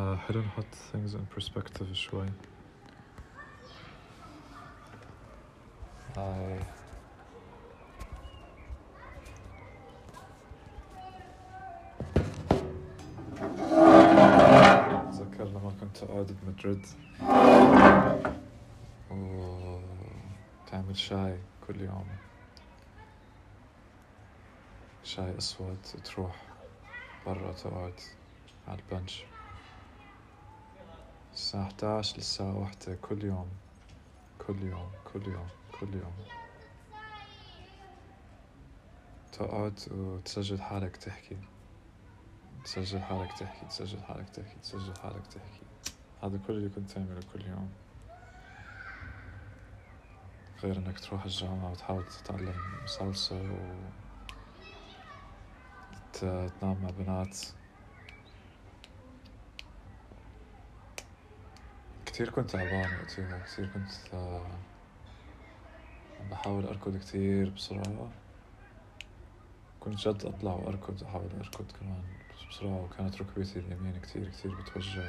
حلو نحط things in perspective شوي I أتذكر لما كنت قاعد بمدريد. وتعمل شاي كل يوم. شاي أسود تروح برا تقعد على البنش. الساعة 11 للساعة واحدة كل يوم كل يوم كل يوم كل يوم. تقعد وتسجل حالك تحكي. تسجل حالك تحكي تسجل حالك تحكي تسجل حالك تحكي. هذا كل اللي كنت أعمله كل يوم. غير إنك تروح الجامعة وتحاول تتعلم صلصة و تنام مع بنات. كتير كنت تعبان وقتها كتير كنت آه، عم بحاول أركض كتير بسرعة كنت جد أطلع وأركض أحاول أركض كمان بسرعة وكانت ركبتي اليمين كتير كتير بتوجع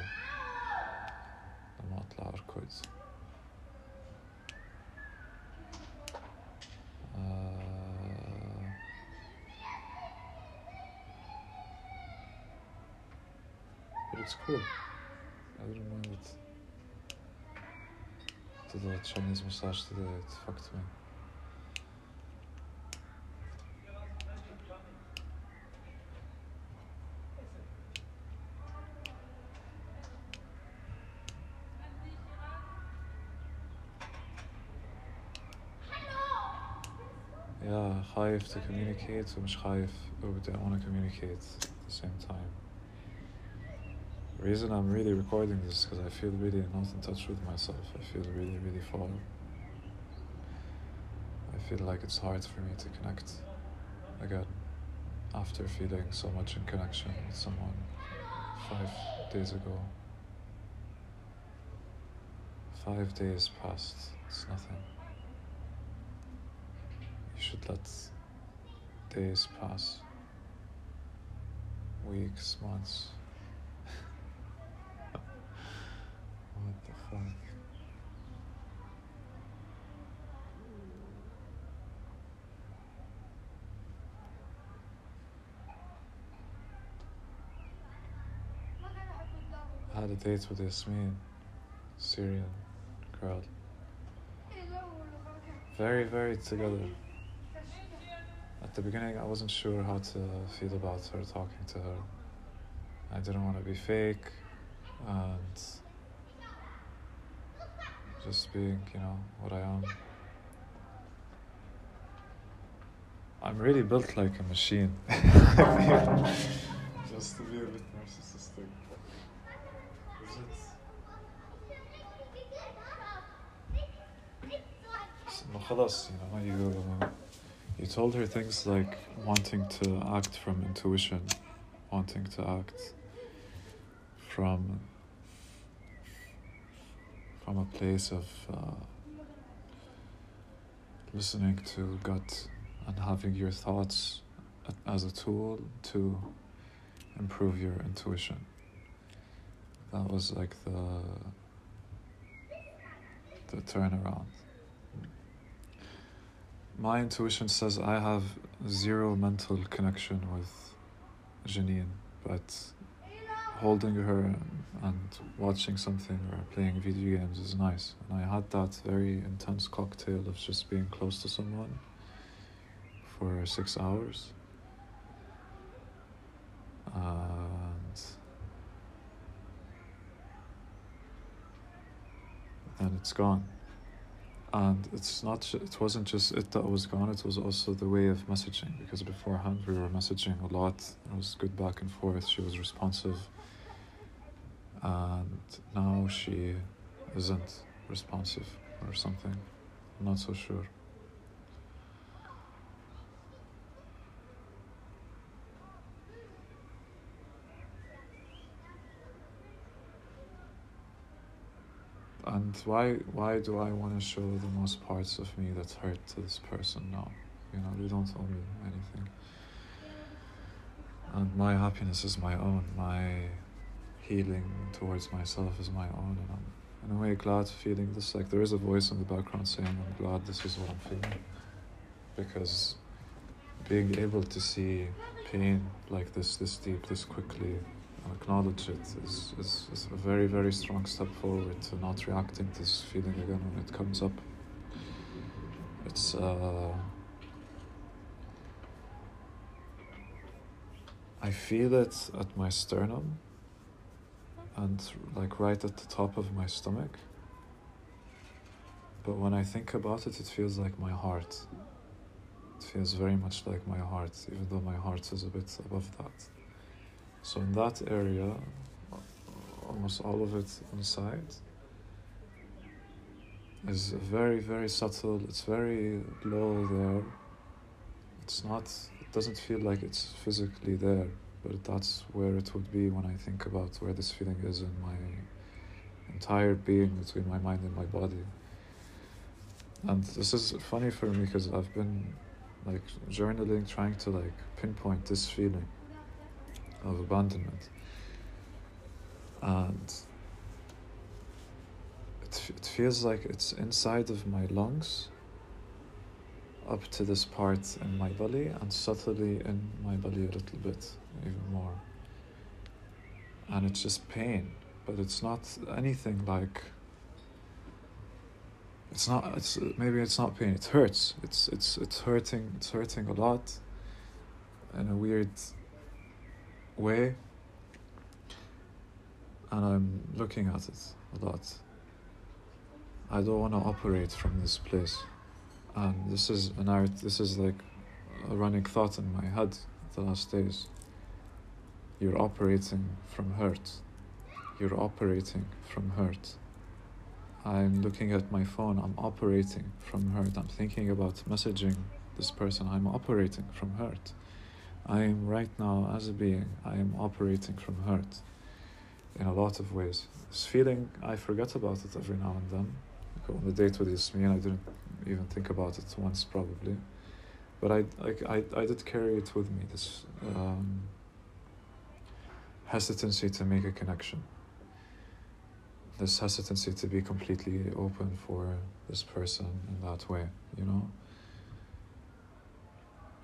لما أطلع أركض آه، But it's cool. I didn't mind it. Did a Chinese massage today, it fucked me. Yeah, خايف to communicate ومش خايف but I want to communicate at the same time. The reason I'm really recording this is because I feel really not in touch with myself. I feel really, really far. I feel like it's hard for me to connect again after feeling so much in connection with someone five days ago. Five days passed, it's nothing. You should let days pass, weeks, months. I had a date with Yasmin, Syrian crowd. Very, very together. At the beginning, I wasn't sure how to feel about her, talking to her. I didn't want to be fake and just being, you know, what I am. I'm really built like a machine. just to be a bit narcissistic. Is it? No, خلاص, you know, you, you told her things like wanting to act from intuition, wanting to act from from a place of uh, listening to gut and having your thoughts as a tool to improve your intuition. That was like the the turnaround. My intuition says I have zero mental connection with Janine, but holding her and watching something or playing video games is nice. And I had that very intense cocktail of just being close to someone for six hours. And then it's gone. And it's not, it wasn't just it that was gone, it was also the way of messaging because beforehand we were messaging a lot. It was good back and forth. She was responsive. And now she isn't responsive or something. I'm not so sure. And why why do I want to show the most parts of me that's hurt to this person now? You know, they don't owe me anything. And my happiness is my own. My healing towards myself as my own, and I'm in a way glad feeling this. Like there is a voice in the background saying, "I'm glad this is what I'm feeling," because being able to see pain like this, this deep, this quickly, acknowledge it is, is, is a very, very strong step forward to not reacting to this feeling again when it comes up. It's uh, I feel it at my sternum and like right at the top of my stomach. But when I think about it, it feels like my heart. It feels very much like my heart, even though my heart is a bit above that. So in that area, almost all of it inside is very, very subtle. It's very low there. It's not, it doesn't feel like it's physically there, but that's where it would be when I think about where this feeling is in my entire being between my mind and my body. And this is funny for me because I've been like journaling, trying to like pinpoint this feeling of abandonment. And it, it feels like it's inside of my lungs up to this part in my belly and subtly in my belly a little bit, even more. And it's just pain, but it's not anything like. It's not. It's maybe it's not pain. It hurts. It's it's it's hurting. It's hurting a lot. In a weird way. And I'm looking at it a lot. I don't want to operate from this place. And this is an art, this is like a running thought in my head the last days. You're operating from hurt. You're operating from hurt. I'm looking at my phone, I'm operating from hurt. I'm thinking about messaging this person, I'm operating from hurt. I am right now, as a being, I am operating from hurt in a lot of ways. This feeling, I forget about it every now and then. On the date with Yasmin, I didn't even think about it once, probably. But I, like, I, I did carry it with me, this um, hesitancy to make a connection. This hesitancy to be completely open for this person in that way, you know?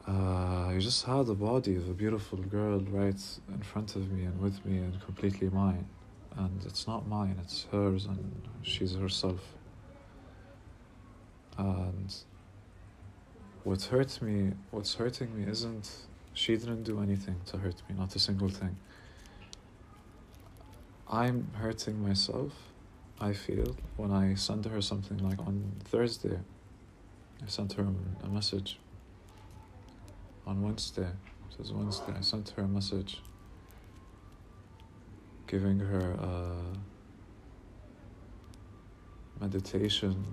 uh, I just had the body of a beautiful girl right in front of me and with me and completely mine. And it's not mine, it's hers, and she's herself. And what hurt me, what's hurting me isn't, she didn't do anything to hurt me, not a single thing. I'm hurting myself, I feel, when I send her something like on Thursday. I sent her a message on Wednesday. It was Wednesday. I sent her a message giving her a meditation.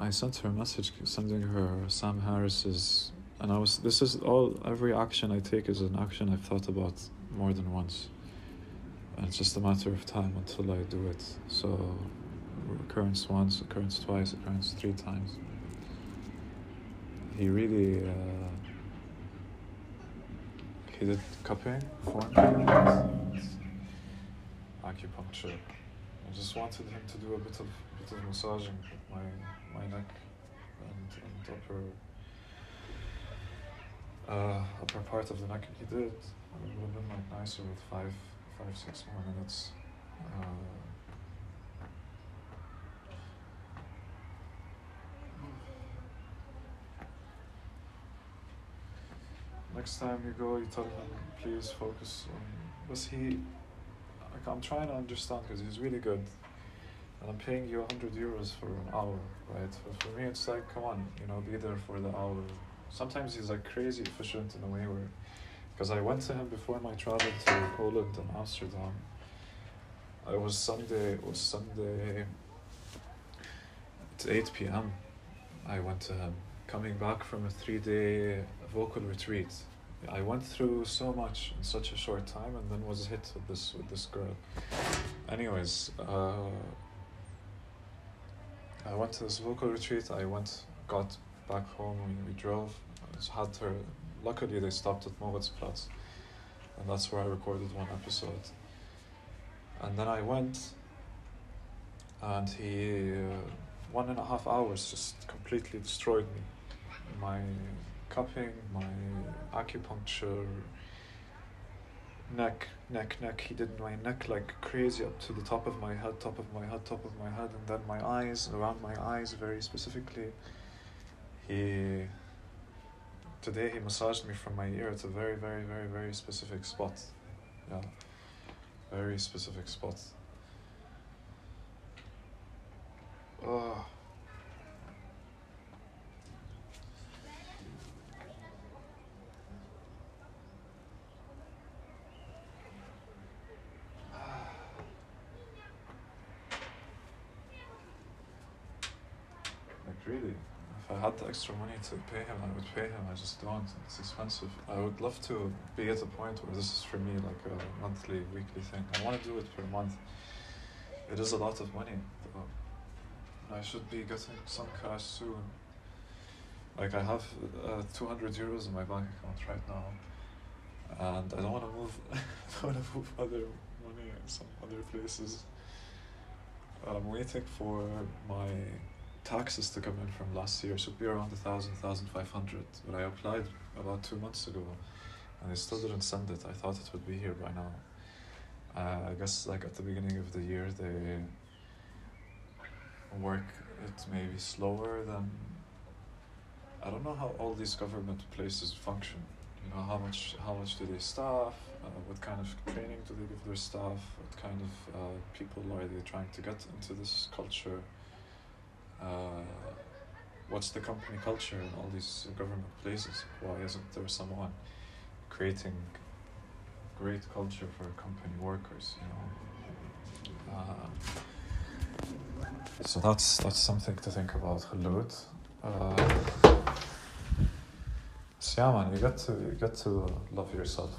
I sent her a message sending her Sam Harris's and I was this is all every action I take is an action I've thought about more than once. And it's just a matter of time until I do it. So occurrence once occurrence twice occurrence three times. He really uh, he did cupping for me. Acupuncture. I just wanted him to do a bit of bit of massaging my my neck and, and upper uh, upper part of the neck If he did. It would have been like nicer with five, five, six more minutes. Uh, next time you go, you tell him, please focus on. Was he? Like, I'm trying to understand because he's really good, and I'm paying you 100 euros for an hour, right? But for me, it's like, come on, you know, be there for the hour sometimes he's like crazy efficient in a way where because I went to him before my travel to Poland and Amsterdam. It was Sunday it was Sunday at eight PM I went to him coming back from a three day vocal retreat I went through so much in such a short time, and then was hit with this with this girl. Anyways, uh, I went to this vocal retreat. I went, got back home. We, we drove. Had her. Luckily, they stopped at Moritzplatz, and that's where I recorded one episode. And then I went, and he, uh, one and a half hours, just completely destroyed me. My cupping, my acupuncture, neck, neck, neck. He did my neck like crazy up to the top of my head, top of my head, top of my head, and then my eyes, around my eyes very specifically. He today he massaged me from my ear. It's a very, very, very, very specific spot. Yeah, very specific spot. Really, if I had the extra money to pay him, I would pay him. I just don't. It's expensive. I would love to be at a point where this is for me like a monthly, weekly thing. I want to do it per month. It is a lot of money, though. I should be getting some cash soon. Like I have uh, 200 euros in my bank account right now, and I don't want to move. I don't want to move other money in some other places. I'm waiting for my taxes to come in from last year should be around a thousand, thousand five hundred. But I applied about two months ago, and they still didn't send it. I thought it would be here by now. Uh, I guess like at the beginning of the year they work it maybe slower than. I don't know how all these government places function. You know how much how much do they staff? Uh, what kind of training do they give their staff? What kind of uh, people are they trying to get into this culture? Uh, what's the company culture in all these government places? Why isn't there someone creating great culture for company workers? You know. Uh, so that's that's something to think about. Geloot. Uh, so yeah, man, you got to you get to love yourself.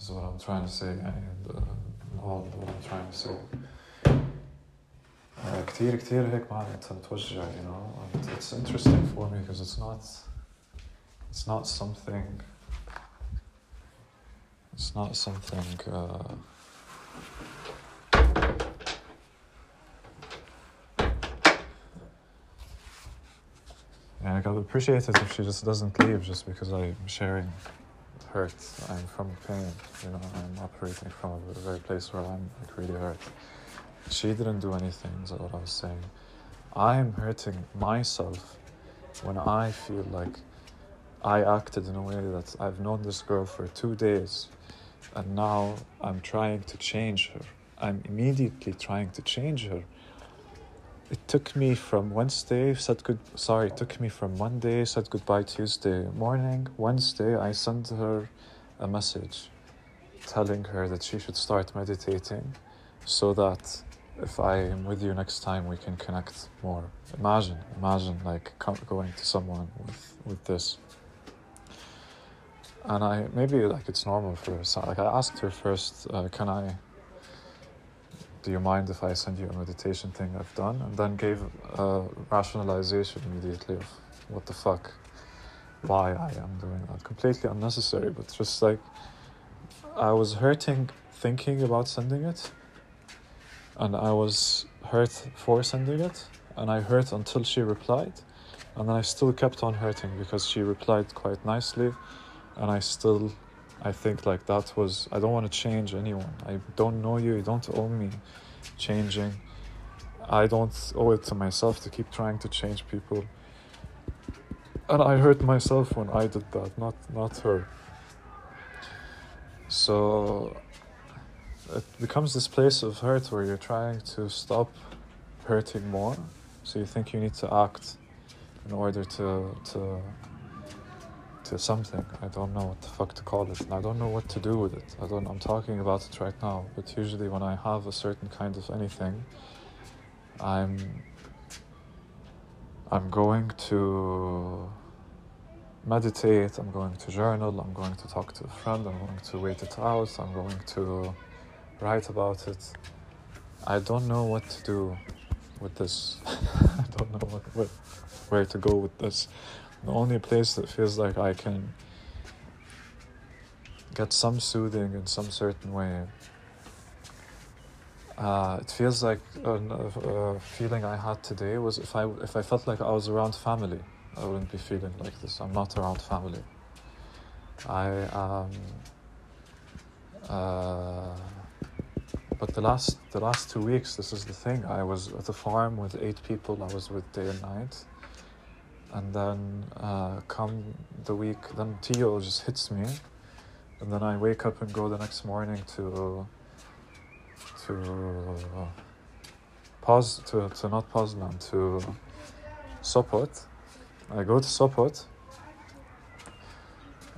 Is what I'm trying to say, and uh, all what I'm trying to say. كتير كتير هيك معناتها بتوجع you know and it's interesting for me because it's not it's not something it's not something uh, yeah, I would appreciate it if she just doesn't leave just because I'm sharing hurt. I'm from pain, you know, I'm operating from a very place where I'm like really hurt. She didn't do anything, is what I was saying. I'm hurting myself when I feel like I acted in a way that I've known this girl for two days and now I'm trying to change her. I'm immediately trying to change her. It took me from Wednesday, said good sorry, it took me from Monday, said goodbye Tuesday morning. Wednesday I sent her a message telling her that she should start meditating so that if I am with you next time, we can connect more. Imagine, imagine like going to someone with with this. And I maybe like it's normal for her. Like I asked her first, uh, can I? Do you mind if I send you a meditation thing I've done? And then gave a rationalization immediately of what the fuck, why I am doing that. Completely unnecessary, but just like I was hurting thinking about sending it and I was hurt for sending it, and I hurt until she replied, and then I still kept on hurting because she replied quite nicely, and I still, I think like that was I don't want to change anyone. I don't know you. You don't owe me changing. I don't owe it to myself to keep trying to change people. And I hurt myself when I did that, not not her. So it becomes this place of hurt where you're trying to stop hurting more. So you think you need to act in order to to to something. I don't know what the fuck to call it, and I don't know what to do with it. I don't. I'm talking about it right now, but usually when I have a certain kind of anything, I'm I'm going to meditate, I'm going to journal, I'm going to talk to a friend, I'm going to wait it out, I'm going to write about it. I don't know what to do with this. I don't know what, what, where to go with this. The only place that feels like I can get some soothing in some certain way. Uh, it feels like a, feeling I had today was if I if I felt like I was around family, I wouldn't be feeling like this. I'm not around family. I um. Uh, but the last the last two weeks, this is the thing. I was at the farm with eight people. I was with day and night, and then uh, come the week, then Tio just hits me, and then I wake up and go the next morning to to pause to to not Poznan to Sopot. I go to Sopot.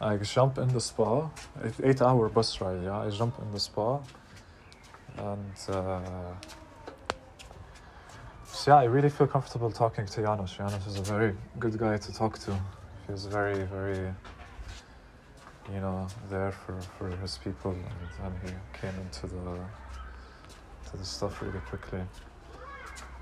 I jump in the spa, eight, eight hour bus ride. Yeah, I jump in the spa and uh, so yeah, I really feel comfortable talking to Janos. Janos is a very good guy to talk to. He's very, very, you know, there for, for his people, and, and he came into the to the stuff really quickly.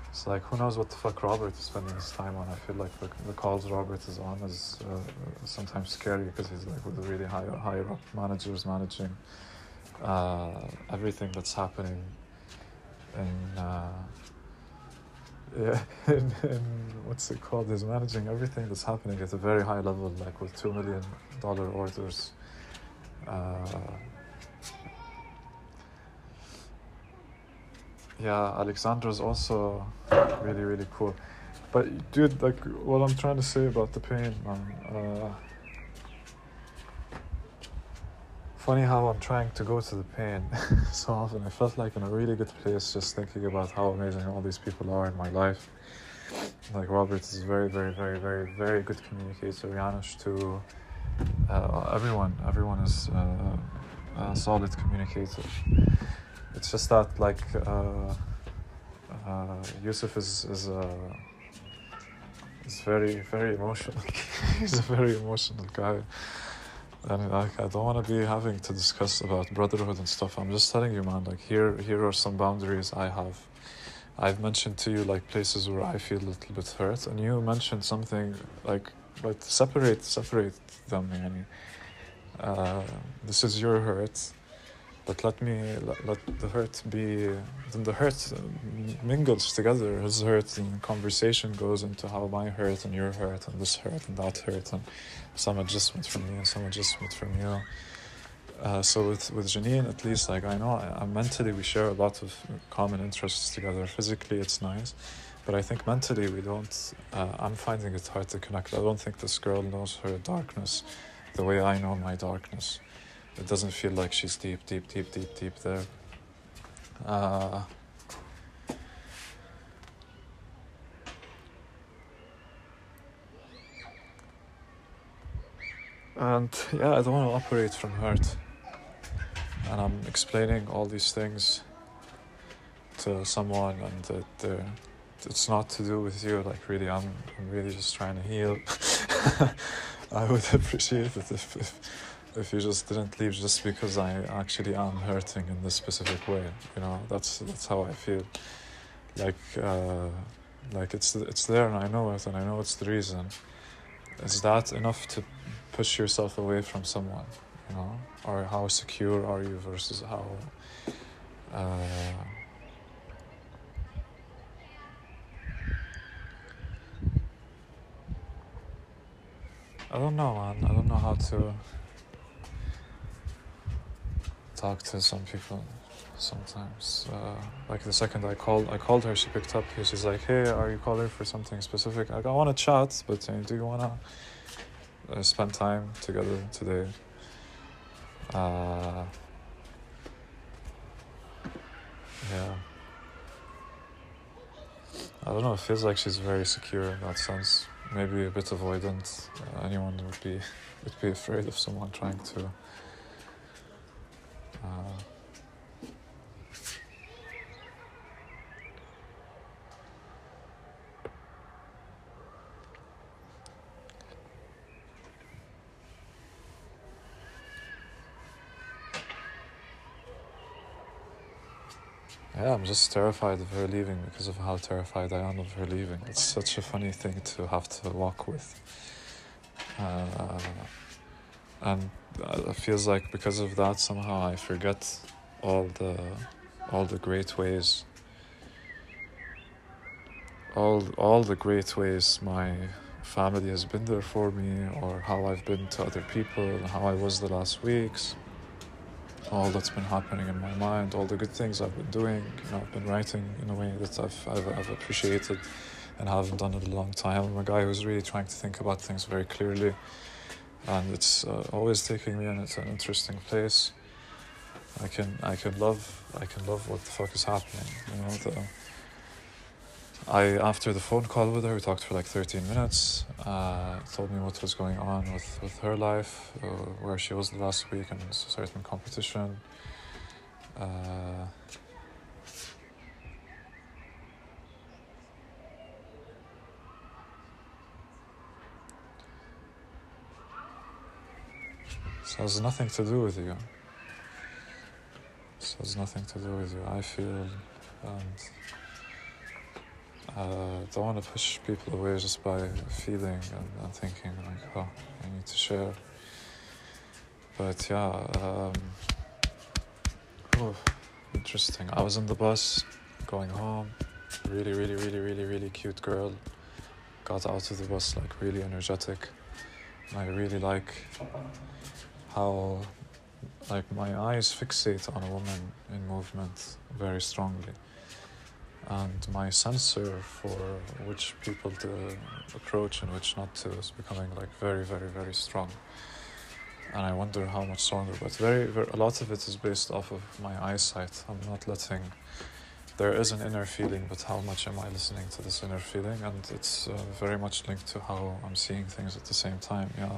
It's like who knows what the fuck Robert is spending his time on. I feel like the, the calls Robert is on is uh, sometimes scary because he's like with the really high higher up managers managing uh, everything that's happening in, uh, yeah, in, in, what's it called? Is managing everything that's happening at a very high level, like with two million dollar orders. Uh, yeah, Alexandra's also really really cool. But dude, like what I'm trying to say about the pain, man. Uh, funny how I'm trying to go to the pain so often. I felt like in a really good place just thinking about how amazing all these people are in my life. Like Robert is very, very, very, very, very good communicator. Janusz too. Uh, everyone, everyone is uh, a solid communicator. It's just that like uh, uh Yusuf is is uh, is very, very emotional. He's a very emotional guy. And like, I don't want to be having to discuss about brotherhood and stuff. I'm just telling you, man. Like here, here are some boundaries I have. I've mentioned to you like places where I feel a little bit hurt, and you mentioned something like, but separate, separate them. Yani. Uh, this is your hurt but let me let, let the hurt be then the hurt mingles together his hurt and conversation goes into how my hurt and your hurt and this hurt and that hurt and some adjustment from me and some adjustment from you uh, so with with Janine at least like I know I, I mentally we share a lot of common interests together. Physically it's nice but I think mentally we don't uh, I'm finding it hard to connect. I don't think this girl knows her darkness the way I know my darkness. It doesn't feel like she's deep, deep, deep, deep, deep there. Uh, and yeah, I don't want to operate from hurt. And I'm explaining all these things to someone, and that it's not to do with you. Like really, I'm, I'm really just trying to heal. I would appreciate it if, if if you just didn't leave just because I actually am hurting in this specific way. You know, that's that's how I feel. Like uh, like it's it's there and I know it and I know it's the reason. Is that enough to push yourself away from someone? You know, or how secure are you versus how. Uh, I don't know, man. I don't know how to talk to some people sometimes. Uh, like the second I called, I called her, she picked up. She's like, "Hey, are you calling for something specific?" Like, I want to chat, but uh, do you want to uh, spend time together today? Uh, yeah. I don't know. It feels like she's very secure in that sense. Maybe a bit avoidant. Uh, anyone would be would be afraid of someone trying to uh, I'm just terrified of her leaving because of how terrified I am of her leaving. It's such a funny thing to have to walk with. Uh, and it feels like because of that somehow I forget all the all the great ways all all the great ways my family has been there for me or how I've been to other people and how I was the last weeks all that's been happening in my mind all the good things I've been doing you know I've been writing in a way that I've, I've, I've appreciated and haven't done it a long time. I'm a guy who's really trying to think about things very clearly and it's uh, always taking me in it's an interesting place. I can I can love I can love what the fuck is happening you know the I after the phone call with her, we talked for like 13 minutes. Uh, told me what was going on with, with her life, uh, where she was last week and certain competition. Uh, so it has nothing to do with you. So, it has nothing to do with you. I feel and uh, don't want to push people away just by feeling and, and thinking like, oh, I need to share. But yeah, um, oh, interesting. I was on the bus going home. Really, really, really, really, really cute girl. Got out of the bus like really energetic. And I really like how like my eyes fixate on a woman in movement very strongly and my sensor for which people to approach and which not to is becoming like very very very strong. And i wonder how much stronger but very, very a lot of it is based off of my eyesight. I'm not letting there is an inner feeling but how much am i listening to this inner feeling? And it's uh, very much linked to how i'm seeing things at the same time yeah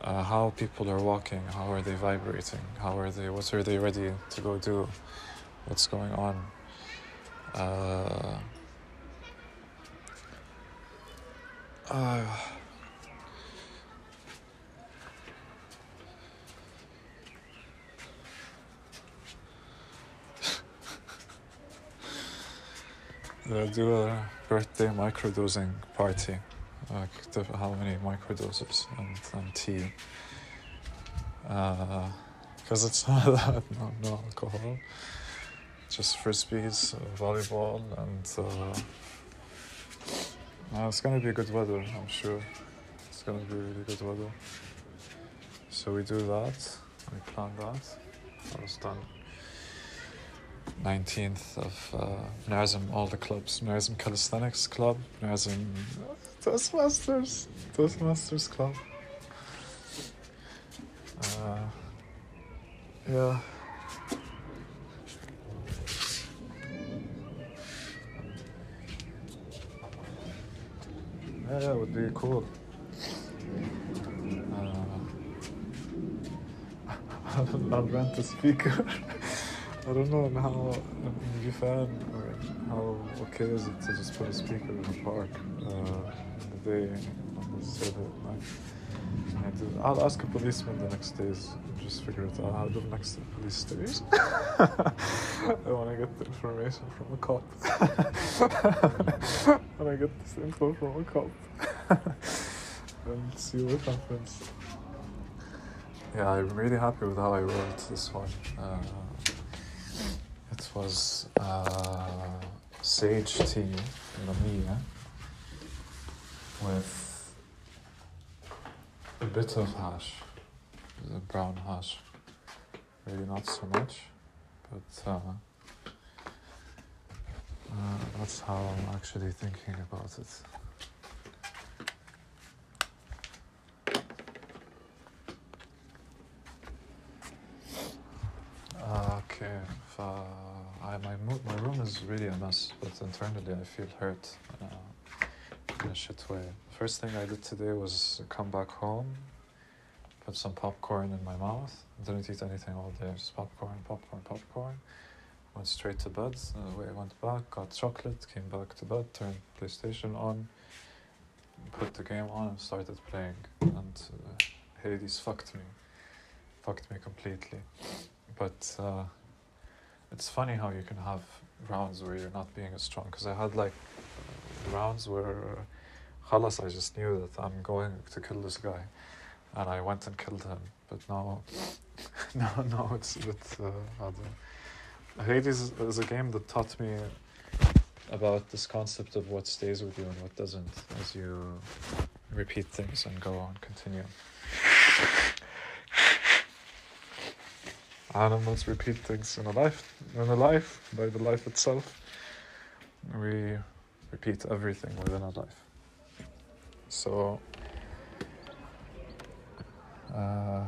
uh, how people are walking how are they vibrating how are they what are they ready to go do? What's going on uh, uh, do a birthday microdosing party. Like how many microdoses and, and tea. Because uh, it's not that, no, no alcohol just frisbees, volleyball, and uh, it's gonna be good weather. I'm sure it's gonna be really good weather. So we do that. We plan that. That was done. 19th of uh, all the clubs. Narzim Calisthenics Club, Narzim Toastmasters, Toastmasters Club. Uh, yeah. Yeah, that would be cool. Uh, I'll rent a speaker. I don't know how a fan or how okay is it to just put a speaker in a park uh, in the day on the Saturday night. Do. I'll ask a policeman the next days just figure it out. I live next to the police station. I want to get the information from a cop. and I get this info from a cop. and see what happens. Yeah, I'm really happy with how I wrote this one. Uh, it was uh, sage tea, lamia, with a bit of hash, the brown hash. Maybe not so much, but uh, uh, that's how I'm actually thinking about it. okay, uh, I, my, my room is really a mess, but internally I feel hurt. Uh, in a shit way. First thing I did today was come back home, put some popcorn in my mouth. Didn't eat anything all day, just popcorn, popcorn, popcorn. Went straight to bed. Uh, I went back, got chocolate, came back to bed, turned PlayStation on, put the game on, and started playing. And uh, Hades fucked me, fucked me completely. But uh, it's funny how you can have rounds where you're not being as strong because I had like rounds where uh, khalas, I just knew that I'm going to kill this guy. And I went and killed him. But now, now, now it's a bit uh. Hades is a game that taught me about this concept of what stays with you and what doesn't as you repeat things and go on, continue. Animals repeat things in a life, in a life by the life itself. We repeat everything within our life. So uh,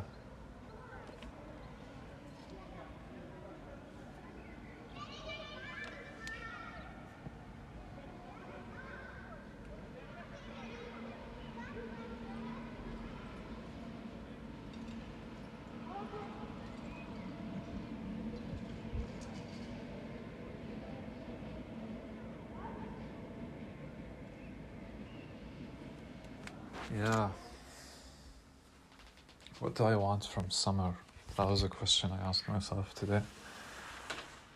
Yeah. What do I want from summer? That was a question I asked myself today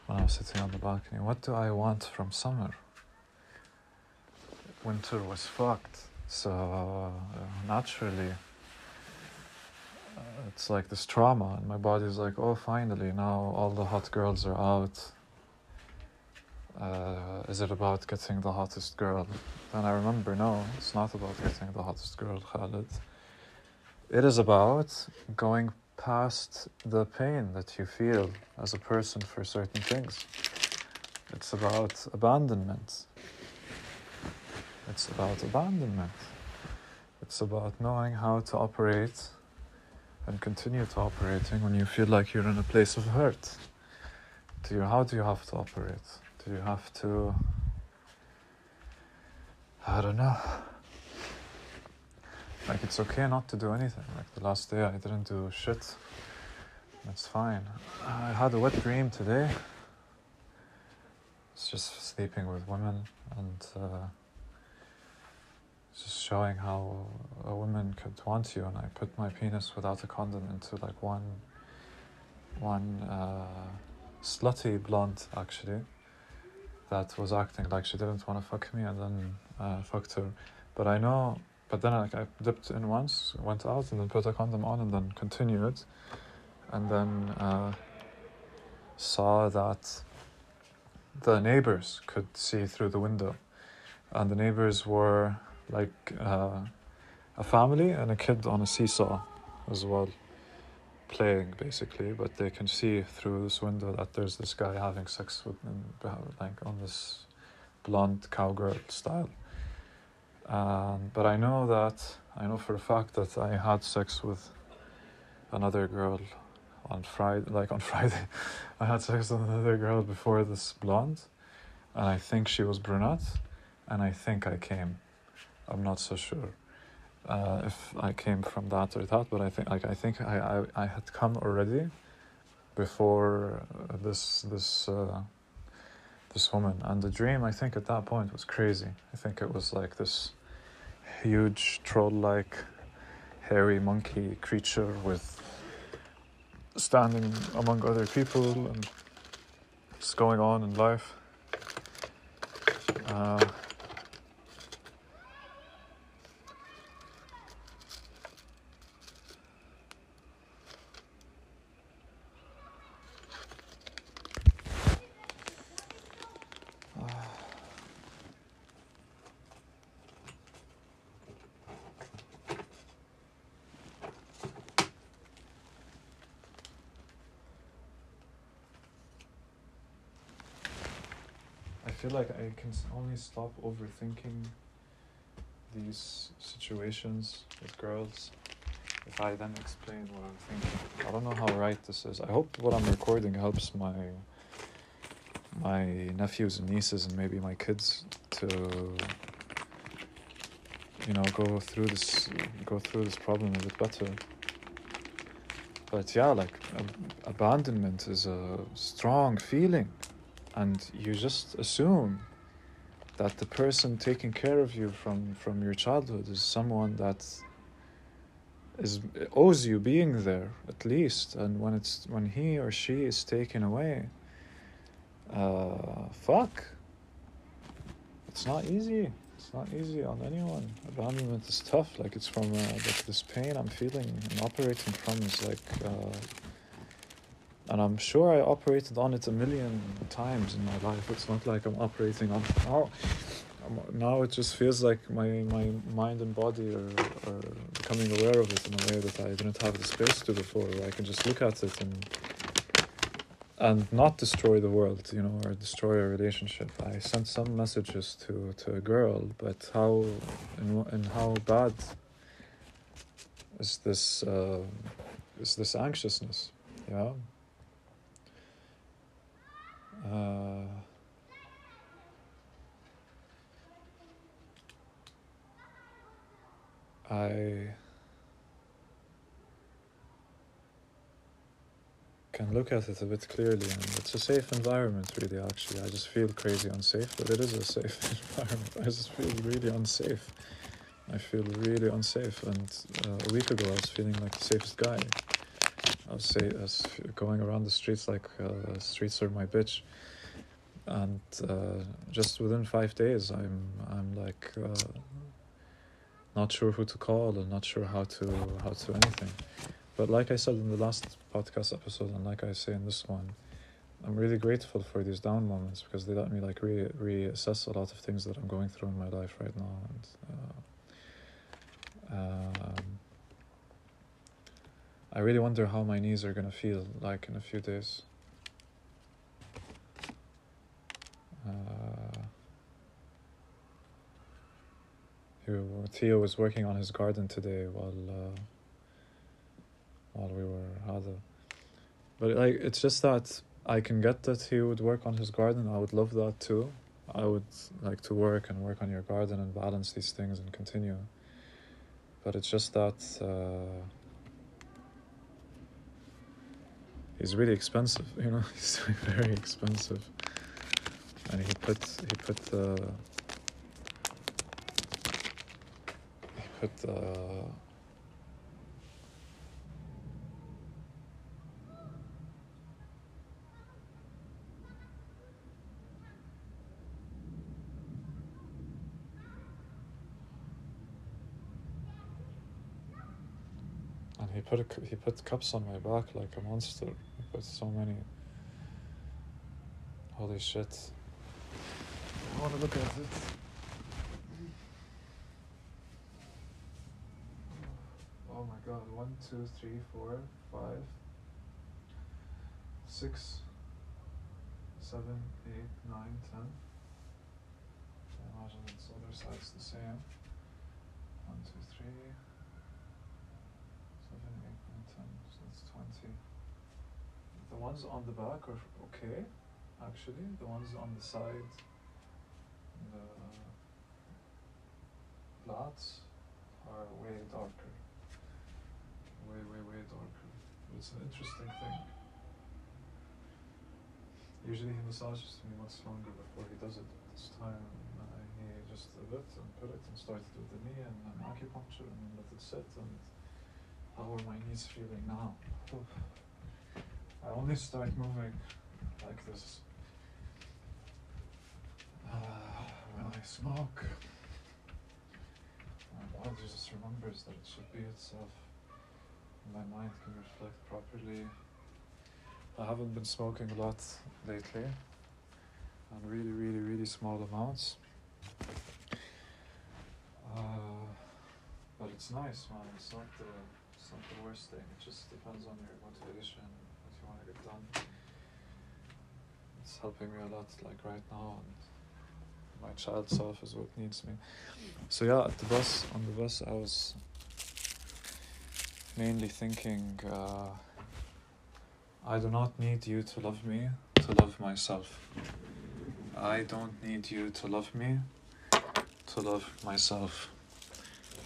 when I was sitting on the balcony. What do I want from summer? Winter was fucked, so uh, naturally uh, it's like this trauma, and my body's like, oh, finally, now all the hot girls are out. Uh, is it about getting the hottest girl? Then I remember, no, it's not about getting the hottest girl, Khalid. It is about going past the pain that you feel as a person for certain things. It's about abandonment. It's about abandonment. It's about knowing how to operate and continue to operating when you feel like you're in a place of hurt. Do you, how do you have to operate? Do you have to I don't know. Like, it's okay not to do anything. Like, the last day I didn't do shit. That's fine. I had a wet dream today. It's just sleeping with women and uh, just showing how a woman could want you. And I put my penis without a condom into like one, one uh, slutty blonde actually that was acting like she didn't want to fuck me and then uh, fucked her. But I know, but then like I dipped in once, went out, and then put a condom on, and then continued, and then uh, saw that the neighbors could see through the window, and the neighbors were like uh, a family and a kid on a seesaw as well playing basically, but they can see through this window that there's this guy having sex with like on this blonde cowgirl style. Um, but I know that I know for a fact that I had sex with another girl on Friday. Like on Friday, I had sex with another girl before this blonde, and I think she was brunette, and I think I came. I'm not so sure uh, if I came from that or that, but I think like I think I I, I had come already before this this uh, this woman and the dream I think at that point was crazy. I think it was like this huge troll-like hairy monkey creature with standing among other people and what's going on in life. Uh, feel like I can only stop overthinking these situations with girls if I then explain what I'm thinking. I don't know how right this is. I hope what I'm recording helps my my nephews and nieces and maybe my kids to you know go through this go through this problem a bit better. But yeah, like ab- abandonment is a strong feeling and you just assume that the person taking care of you from from your childhood is someone that is owes you being there at least and when it's when he or she is taken away uh, fuck. It's not easy. It's not easy on anyone. Abandonment is tough. Like it's from uh, like this pain I'm feeling and operating from is like, uh, and I'm sure I operated on it a million times in my life. It's not like I'm operating on it now. Now it just feels like my, my mind and body are, are becoming aware of it in a way that I didn't have the space to before. I can just look at it and and not destroy the world, you know, or destroy a relationship. I sent some messages to, to a girl, but how and, and how bad is this uh, is this anxiousness? Yeah. Uh, I can look at it a bit clearly and it's a safe environment really actually. I just feel crazy unsafe but it is a safe environment. I just feel really unsafe. I feel really unsafe and uh, a week ago i was feeling like the safest guy i was, say, was going around the streets like uh, streets are my bitch. And uh, just within five days i'm i'm like uh, not sure who to call and not sure how to how to anything. But like I said in the last podcast episode, and like I say in this one, I'm really grateful for these down moments because they let me like re reassess a lot of things that I'm going through in my life right now, and uh, um, I really wonder how my knees are gonna feel like in a few days. Uh, Theo was working on his garden today while. Uh, while we were other. But like it's just that I can get that he would work on his garden. I would love that too. I would like to work and work on your garden and balance these things and continue. But it's just that uh, he's really expensive. You know, he's very expensive, and he put he put the he put uh, the he put he put cups on my back like a monster. Put so many. Holy shit! I want to look at it. Oh my god! One, two, three, four, five, six, seven, eight, nine, ten. I imagine its other side's the same. One, two, three. The ones on the back are okay, actually. The ones on the side, the flats are way darker. Way, way, way darker. It's an interesting thing. Usually he massages me much longer before he does it. This time uh, he just a bit and put it and started with the knee and an acupuncture and let it sit and how are my knees feeling now? I only start moving like this uh, when I smoke. My body just remembers that it should be itself. My mind can reflect properly. I haven't been smoking a lot lately, and really, really, really small amounts. Uh, but it's nice, man. It's not the, it's not the worst thing. It just depends on your motivation done. It's helping me a lot, like right now, and my child self is what needs me. So yeah, at the bus, on the bus, I was mainly thinking, uh, I do not need you to love me, to love myself. I don't need you to love me, to love myself.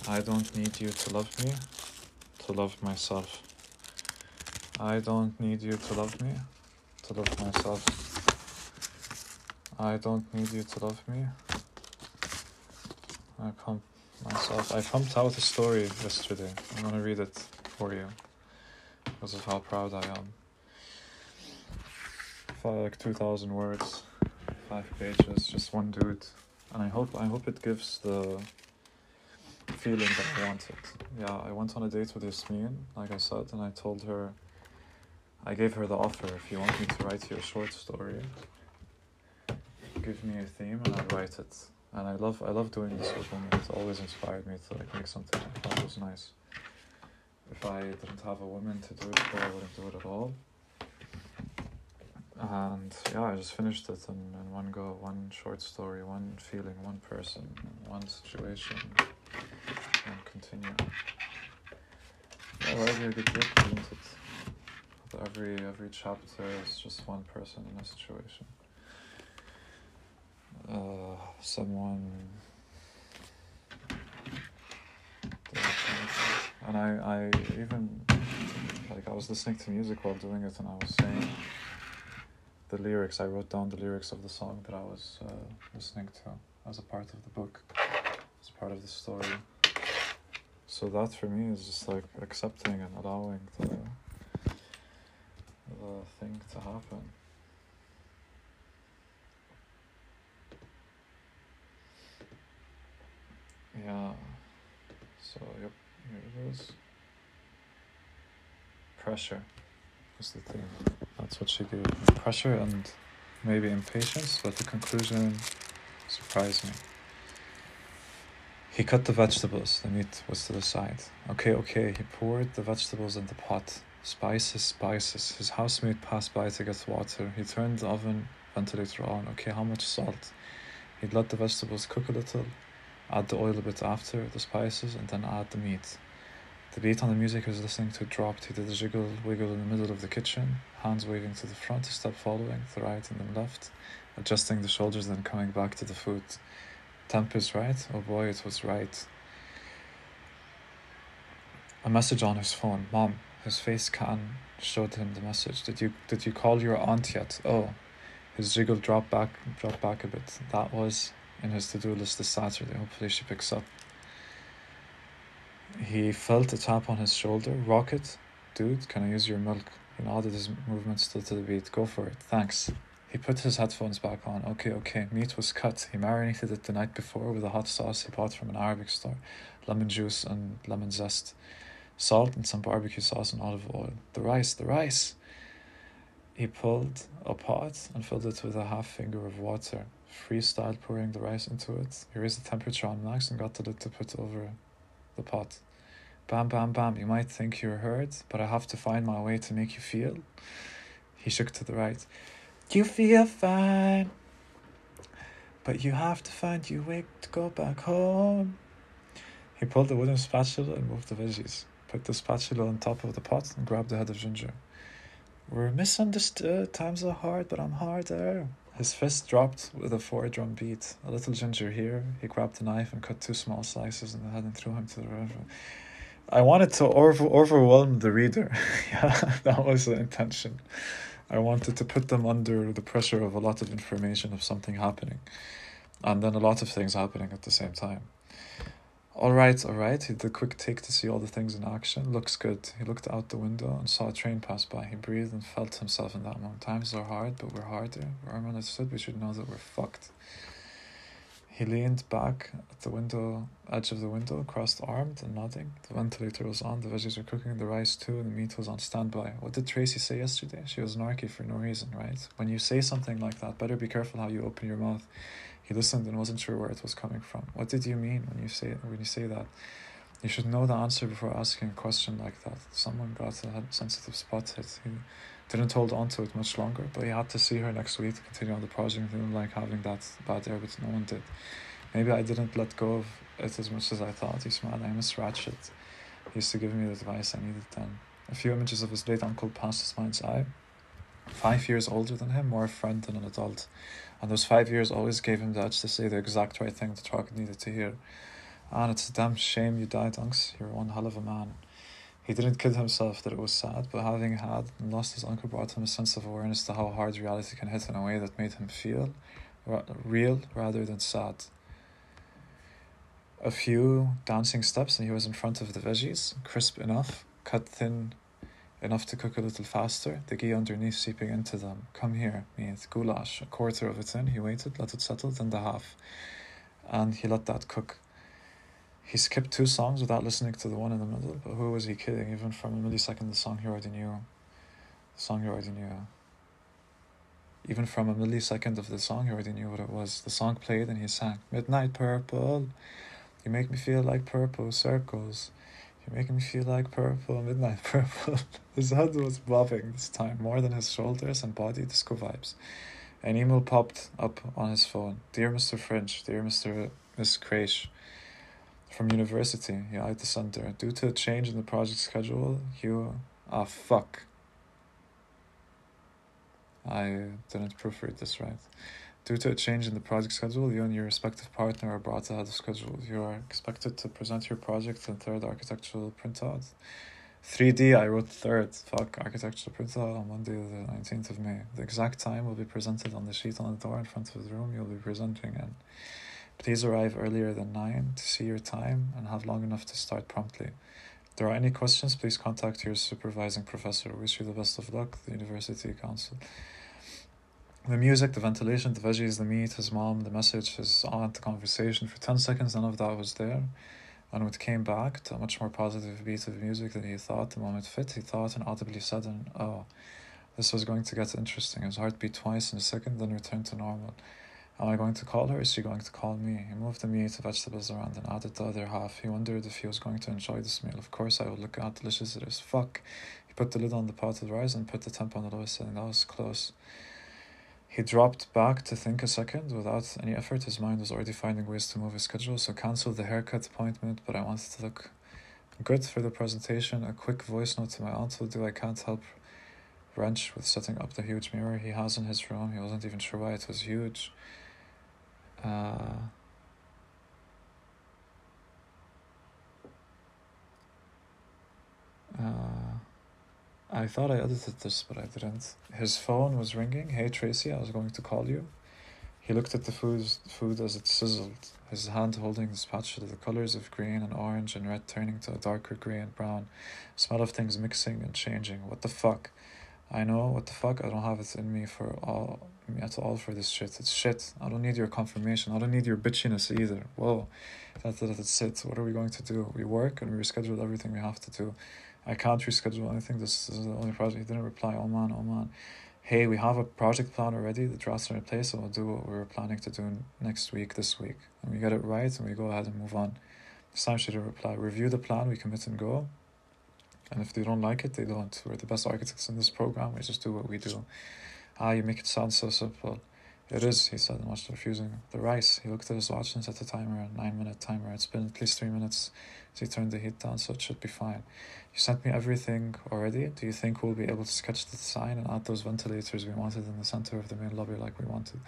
I don't need you to love me, to love myself. I don't need you to love me, to love myself. I don't need you to love me. I pump myself. I pumped out a story yesterday. I'm gonna read it for you because of how proud I am. fi- like two thousand words, five pages, just one dude, and I hope I hope it gives the feeling that I wanted. Yeah, I went on a date with Yasmin, like I said, and I told her, I gave her the offer. If you want me to write you a short story, give me a theme and I'll write it. And I love I love doing this with women. It's always inspired me to like make something I thought was nice. If I didn't have a woman to do it for, I wouldn't do it at all. And yeah, I just finished it in, in one go, one short story, one feeling, one person, one situation, and continue. Yeah, Already a good book, isn't it? Every every chapter is just one person in a situation. Uh, someone. And I, I even like I was listening to music while doing it, and I was saying the lyrics. I wrote down the lyrics of the song that I was uh, listening to as a part of the book, as part of the story. So that for me is just like accepting and allowing the the thing to happen. Yeah. So yep, here it is. Pressure is the thing. That's what she gave. Pressure and maybe impatience, but the conclusion surprised me. He cut the vegetables, the meat was to the side. Okay, okay, he poured the vegetables in the pot. Spices, spices. His housemate passed by to get water. He turned the oven ventilator on. Okay, how much salt? He'd let the vegetables cook a little, add the oil a bit after, the spices, and then add the meat. The beat on the music he was listening to dropped. He did a jiggle wiggle in the middle of the kitchen, hands waving to the front, a step following, the right and then left, adjusting the shoulders, then coming back to the foot. Temp is right. Oh boy, it was right. A message on his phone. Mom, his face can showed him the message. Did you did you call your aunt yet? Oh, his jiggle dropped back dropped back a bit. That was in his to do list this Saturday. Hopefully she picks up. He felt a tap on his shoulder. Rocket, dude, can I use your milk? He nodded his movement still to the beat. Go for it. Thanks. He put his headphones back on. Okay, okay. Meat was cut. He marinated it the night before with a hot sauce he bought from an Arabic store, lemon juice and lemon zest, salt and some barbecue sauce and olive oil. The rice, the rice. He pulled a pot and filled it with a half finger of water, freestyle pouring the rice into it. He raised the temperature on max and got the lid to put over the pot. Bam, bam, bam. You might think you're hurt, but I have to find my way to make you feel. He shook to the right. You feel fine, but you have to find your way to go back home. He pulled the wooden spatula and moved the veggies, put the spatula on top of the pot, and grabbed the head of ginger. We're misunderstood. Times are hard, but I'm harder. His fist dropped with a four drum beat. A little ginger here. He grabbed a knife and cut two small slices in the head and threw him to the river. I wanted to over- overwhelm the reader. yeah, that was the intention. I wanted to put them under the pressure of a lot of information of something happening, and then a lot of things happening at the same time. All right, all right. He did a quick take to see all the things in action. Looks good. He looked out the window and saw a train pass by. He breathed and felt himself in that moment. Times are hard, but we're harder. Ryan understood we should know that we're fucked. He leaned back at the window, edge of the window, crossed armed and nodding. The ventilator was on, the veggies were cooking, the rice too, and the meat was on standby. What did Tracy say yesterday? She was narky for no reason, right? When you say something like that, better be careful how you open your mouth. He listened and wasn't sure where it was coming from. What did you mean when you say when you say that? You should know the answer before asking a question like that. Someone got a sensitive spot hit. He didn't hold on to it much longer, but he had to see her next week to continue on the project. He didn't like having that bad air, but no one did. Maybe I didn't let go of it as much as I thought. He smiled. I miss Ratchet. He used to give me the advice I needed then. A few images of his late uncle passed his mind's eye. Five years older than him, more a friend than an adult. And those five years always gave him the to say the exact right thing the truck needed to hear. And it's a damn shame you died, Unks. You're one hell of a man. He didn't kid himself that it was sad, but having had and lost his uncle brought him a sense of awareness to how hard reality can hit in a way that made him feel real rather than sad. A few dancing steps, and he was in front of the veggies, crisp enough, cut thin enough to cook a little faster, the ghee underneath seeping into them. Come here, meat, goulash, a quarter of it in. He waited, let it settle, then the half. And he let that cook. He skipped two songs without listening to the one in the middle, but who was he kidding? Even from a millisecond, the song he already knew. The song he already knew. Even from a millisecond of the song, he already knew what it was. The song played and he sang, Midnight Purple. You make me feel like purple circles. You're making me feel like purple, midnight purple. his head was bobbing this time, more than his shoulders and body, disco vibes. An email popped up on his phone. Dear Mr. French, dear Mr. Miss Crash, from university, he eyed the center. Due to a change in the project schedule, you. Ah, fuck. I didn't proofread this right. Due to a change in the project schedule, you and your respective partner are brought ahead of schedule. You are expected to present your project in third architectural printout. 3D, I wrote third. Fuck, architectural printout on Monday, the 19th of May. The exact time will be presented on the sheet on the door in front of the room you'll be presenting in. Please arrive earlier than 9 to see your time and have long enough to start promptly. If there are any questions, please contact your supervising professor. Wish you the best of luck, the University Council. The music, the ventilation, the veggies, the meat, his mom, the message, his aunt, the conversation. For 10 seconds, none of that was there. And when it came back to a much more positive beat of music than he thought the moment fit, he thought and audibly said, and, Oh, this was going to get interesting. His heart beat twice in a second, then returned to normal. Am I going to call her? Is she going to call me? He moved the meat, the vegetables around, and added the other half. He wondered if he was going to enjoy this meal. Of course, I would look how delicious it is. Fuck. He put the lid on the pot of rice and put the temp on the lowest setting. That was close. He dropped back to think a second. Without any effort, his mind was already finding ways to move his schedule, so cancelled the haircut appointment, but I wanted to look good for the presentation. A quick voice note to my aunt will do. I can't help wrench with setting up the huge mirror he has in his room. He wasn't even sure why it was huge. Uh, uh, I thought I edited this, but I didn't. His phone was ringing. Hey Tracy, I was going to call you. He looked at the food, food as it sizzled, his hand holding the spatula, the colors of green and orange and red turning to a darker grey and brown, smell of things mixing and changing. What the fuck? I know what the fuck. I don't have it in me for all at all for this shit. It's shit. I don't need your confirmation. I don't need your bitchiness either. Whoa, that's. That's it. What are we going to do? We work and we reschedule everything we have to do. I can't reschedule anything. This, is the only project. He didn't reply. Oh man, oh man. Hey, we have a project plan already. The drafts are in place, so we'll do what we were planning to do next week, this week. And we get it right, and we go ahead and move on. This time she didn't reply. Review the plan, we commit and go. And if they don't like it, they don't. We're the best architects in this program. We just do what we do. Ah, you make it sound so simple. It is, he said, much refusing. The rice. He looked at his watch and set the timer, a nine minute timer. It's been at least three minutes. He turned the heat down, so it should be fine. You sent me everything already. Do you think we'll be able to sketch the design and add those ventilators we wanted in the center of the main lobby like we wanted?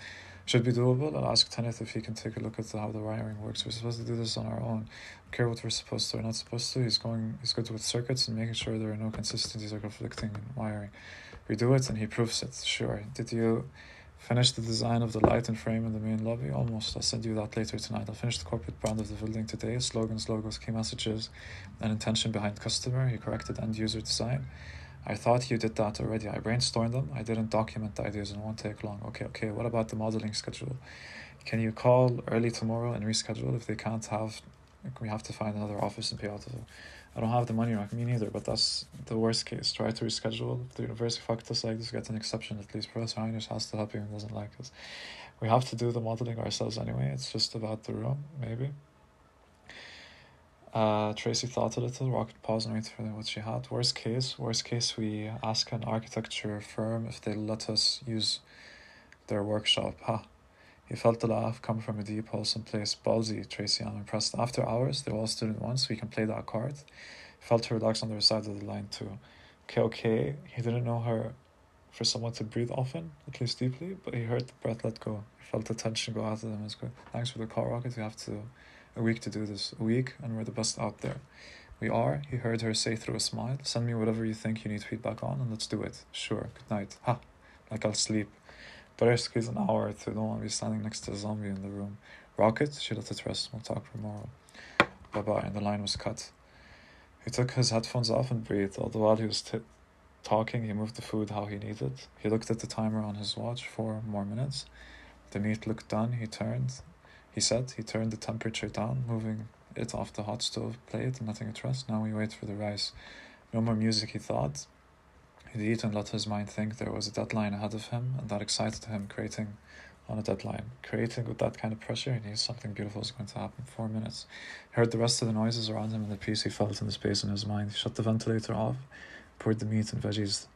Should be doable. I'll ask Kenneth if he can take a look at how the wiring works. We're supposed to do this on our own. Care what we're supposed to or not supposed to. He's going. He's good with circuits and making sure there are no consistencies or conflicting in wiring. We do it and he proves it. Sure. Did you? Finish the design of the light and frame in the main lobby. Almost. I'll send you that later tonight. I'll finish the corporate brand of the building today. Slogans, logos, key messages, and intention behind customer. You corrected end user design. I thought you did that already. I brainstormed them. I didn't document the ideas and it won't take long. Okay, okay. What about the modeling schedule? Can you call early tomorrow and reschedule if they can't have? We have to find another office in Piotr. I don't have the money, like me neither, but that's the worst case. Try to reschedule. If the university fucked us like this, get an exception at least. Professor Heinrich has to help you and doesn't like us. We have to do the modeling ourselves anyway. It's just about the room, maybe. Uh, Tracy thought a little, rocked pause and waited for what she had. Worst case, worst case, we ask an architecture firm if they let us use their workshop. Ha. He felt the laugh come from a deep, wholesome place. Ballsy, Tracy, I'm impressed. After hours, they all student once, we can play that card. He felt her relax on the other side of the line too. Okay, okay. He didn't know her for someone to breathe often, at least deeply, but he heard the breath let go. He felt the tension go out of them. It's good. Thanks for the call, Rocket. We have to a week to do this. A week, and we're the best out there. We are, he heard her say through a smile. Send me whatever you think you need feedback on, and let's do it. Sure, good night. Ha! Like I'll sleep. Better squeeze an hour two. Don't want to be standing next to a zombie in the room. Rocket, she let it rest. We'll talk tomorrow. Bye bye. And the line was cut. He took his headphones off and breathed, all the while he was t- talking. He moved the food how he needed. He looked at the timer on his watch, four more minutes. The meat looked done. He turned. He said he turned the temperature down, moving it off the hot stove plate and letting it rest. Now we wait for the rice. No more music, he thought. He'd eat and let his mind think there was a deadline ahead of him, and that excited him, creating on a deadline. Creating with that kind of pressure, he knew something beautiful was going to happen. Four minutes. He heard the rest of the noises around him and the peace he felt in the space in his mind. He shut the ventilator off, poured the meat and veggies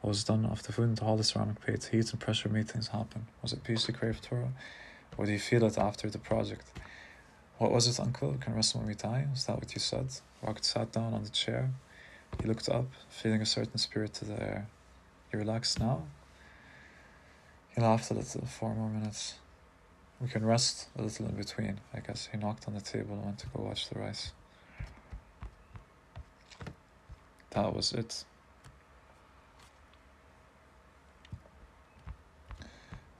what was done off the food into all the ceramic plates. Heat and pressure made things happen. Was it peace he craved for? Or did he feel it after the project? What was it, uncle? Can rest when we die? Was that what you said? Rocket sat down on the chair. He looked up, feeling a certain spirit to the air. You relaxed now? He laughed a little, four more minutes. We can rest a little in between, I guess. He knocked on the table and went to go watch the rice. That was it.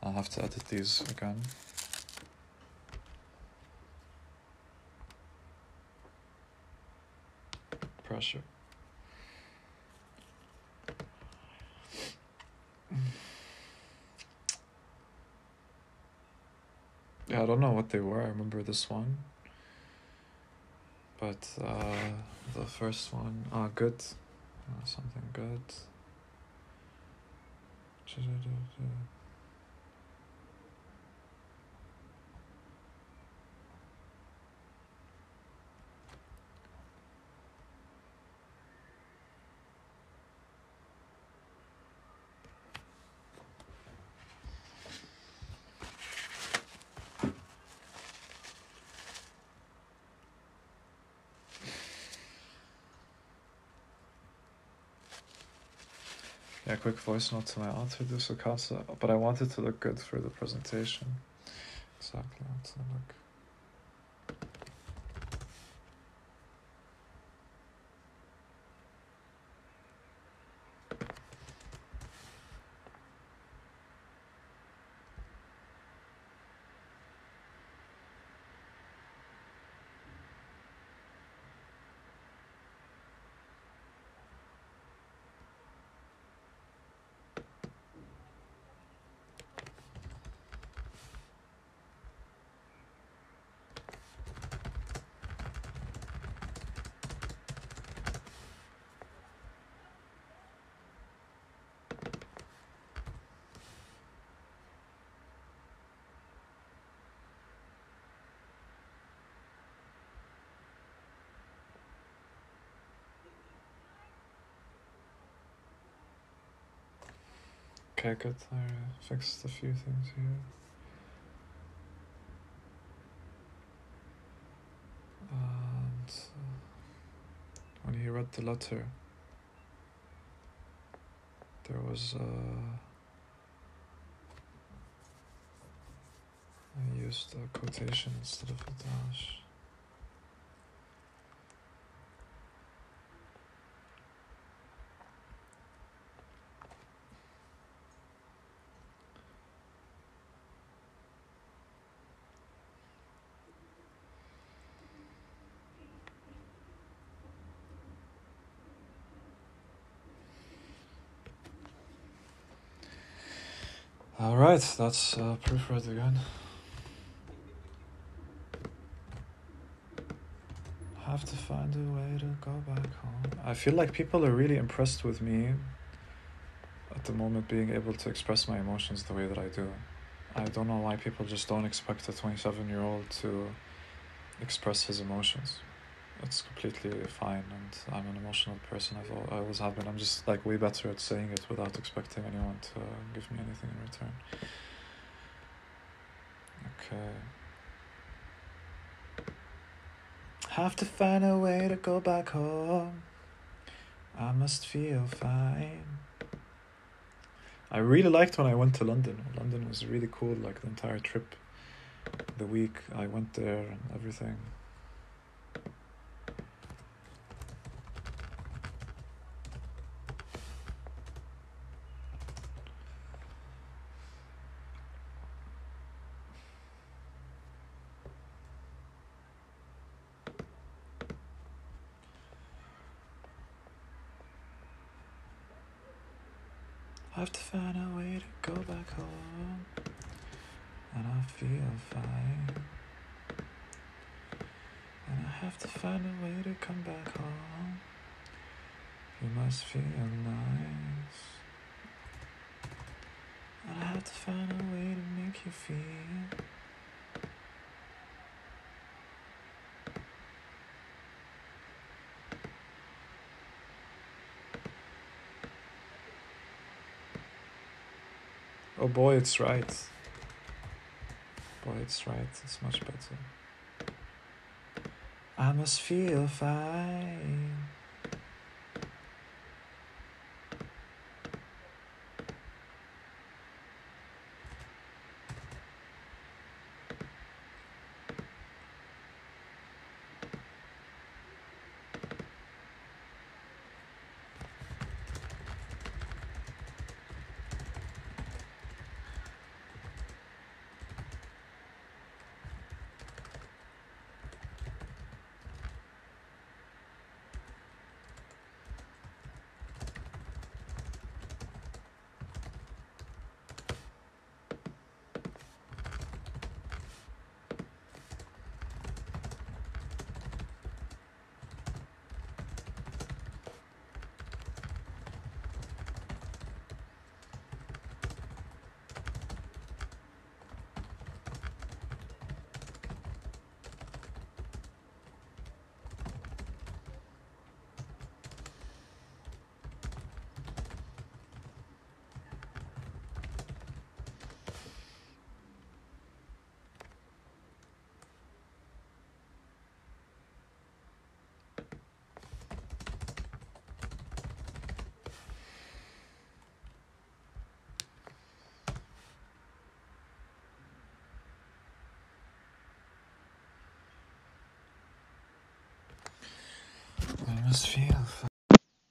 I'll have to edit these again. Pressure. Yeah, I don't know what they were. I remember this one. But uh, the first one, ah, uh, good. Uh, something good. Quick voice note to my author, Dusukasa, but I wanted to look good for the presentation. Exactly, how to look. Okay, good. I fixed a few things here. And uh, when he read the letter, there was a. I used a quotation instead of a dash. All right, that's uh, proofread again. Have to find a way to go back home. I feel like people are really impressed with me at the moment being able to express my emotions the way that I do. I don't know why people just don't expect a 27 year old to express his emotions it's completely fine and I'm an emotional person I've I always have been. I'm just like way better at saying it without expecting anyone to uh, give me anything in return. Okay. Have to find a way to go back home. I must feel fine. I really liked when I went to London. London was really cool like the entire trip the week I went there and everything I have to find a way to go back home. And I feel fine. And I have to find a way to come back home. You must feel nice. And I have to find a way to make you feel. Boy, it's right. Boy, it's right. It's much better. I must feel fine.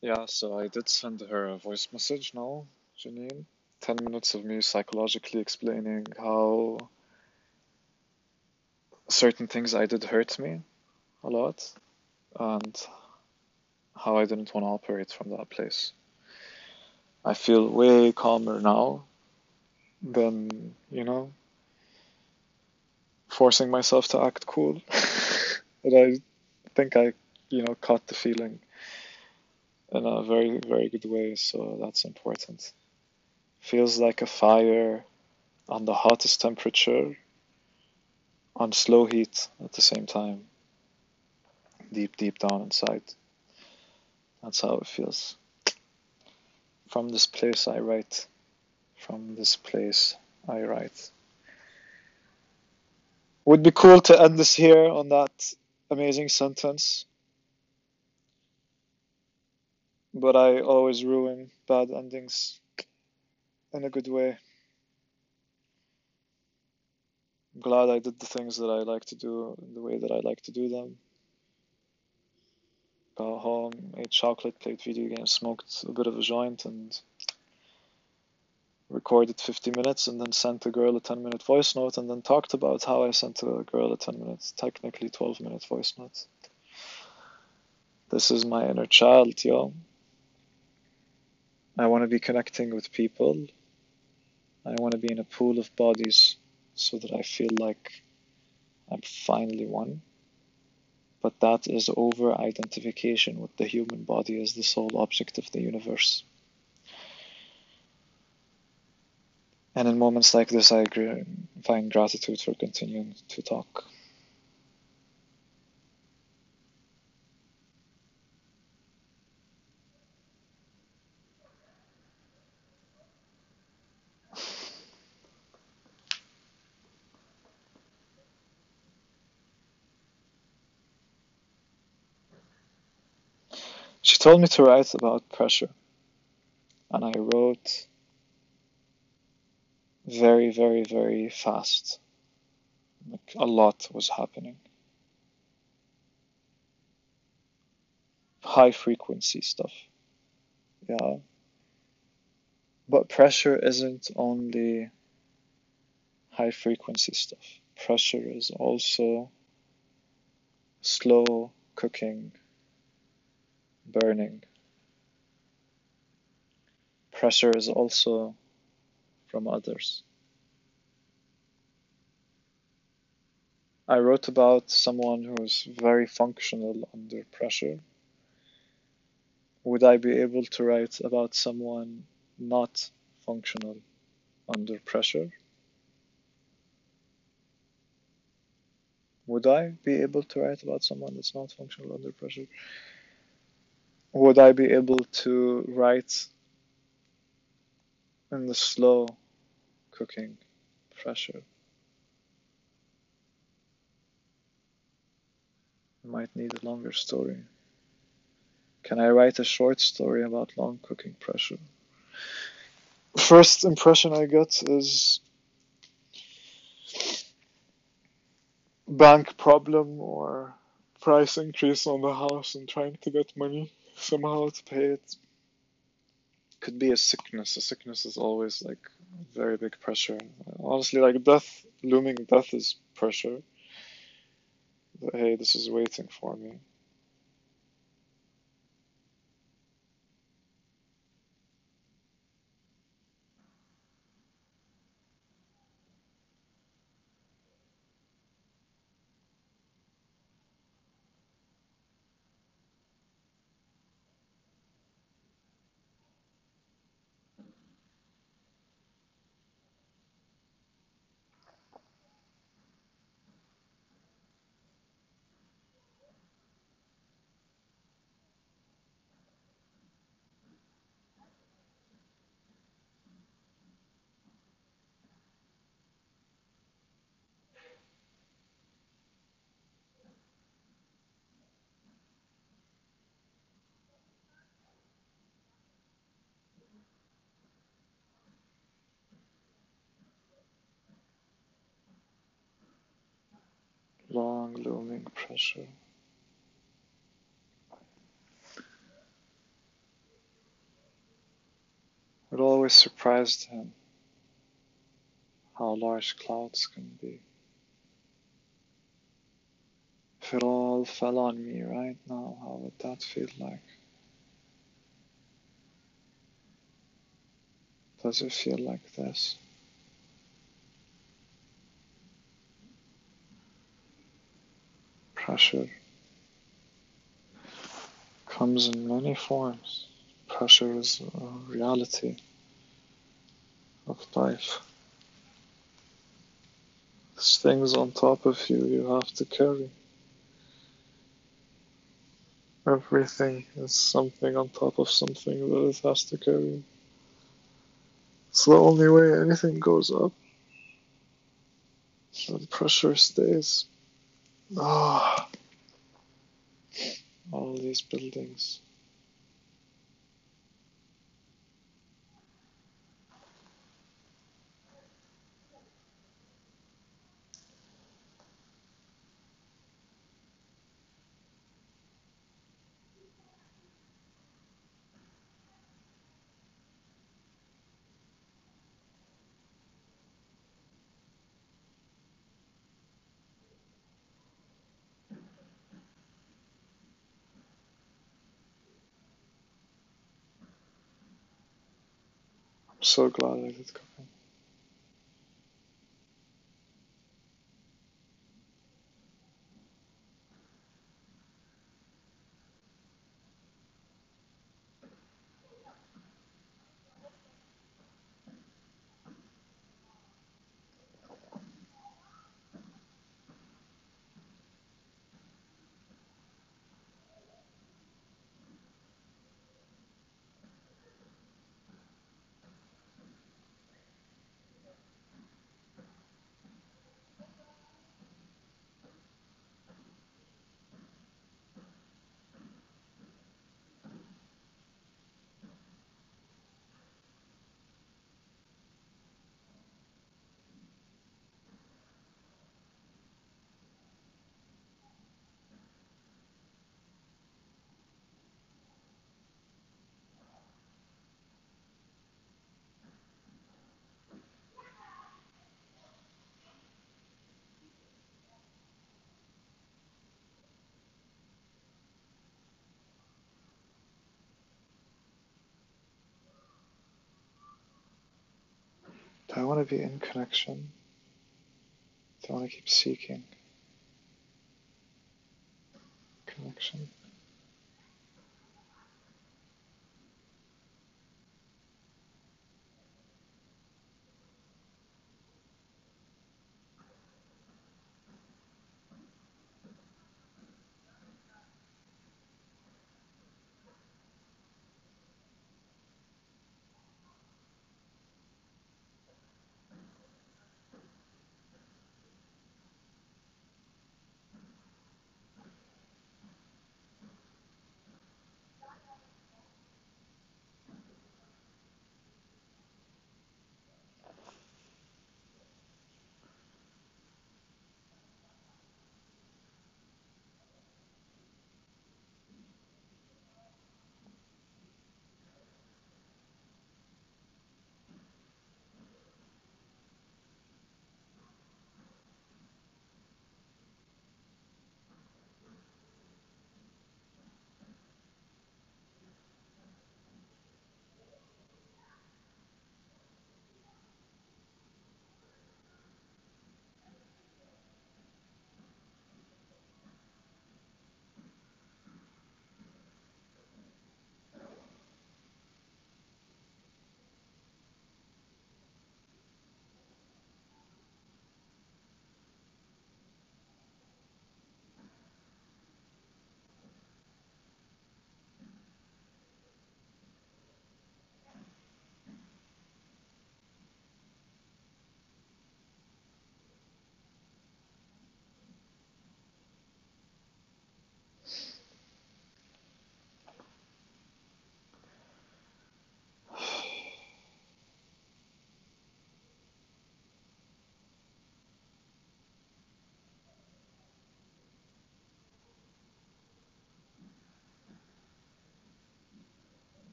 Yeah, so I did send her a voice message now, Janine. 10 minutes of me psychologically explaining how certain things I did hurt me a lot and how I didn't want to operate from that place. I feel way calmer now than, you know, forcing myself to act cool. but I think I, you know, caught the feeling in a very, very good way, so that's important. Feels like a fire on the hottest temperature on slow heat at the same time. Deep, deep down inside. That's how it feels. From this place I write. From this place I write. Would be cool to end this here on that amazing sentence. But I always ruin bad endings in a good way. I'm glad I did the things that I like to do in the way that I like to do them. Got home, ate chocolate, played video games, smoked a bit of a joint, and recorded 50 minutes, and then sent a girl a 10 minute voice note, and then talked about how I sent a girl a 10 minutes, technically 12 minute voice note. This is my inner child, yo. I want to be connecting with people. I want to be in a pool of bodies so that I feel like I'm finally one. But that is over identification with the human body as the sole object of the universe. And in moments like this, I find gratitude for continuing to talk. Told me to write about pressure, and I wrote very, very, very fast. Like a lot was happening. High frequency stuff. Yeah. But pressure isn't only high frequency stuff. Pressure is also slow cooking, burning. pressure is also from others. I wrote about someone who's very functional under pressure. Would I be able to write about someone not functional under pressure? Would I be able to write about someone that's not functional under pressure? Would I be able to write in the slow cooking pressure? I might need a longer story. Can I write a short story about long cooking pressure? First impression I get is bank problem or price increase on the house and trying to get money somehow to pay it. Could be a sickness. A sickness is always like very big pressure. Honestly, like death, looming death is pressure. But hey, this is waiting for me. Long looming pressure. It always surprised him how large clouds can be. If it all fell on me right now, how would that feel like? Does it feel like this? Pressure comes in many forms. Pressure is a reality of life. There's things on top of you you have to carry. Everything is something on top of something that it has to carry. It's the only way anything goes up. And pressure stays. Ah, all these buildings. So glad I did cooking. Do I want to be in connection? Do I want to keep seeking connection?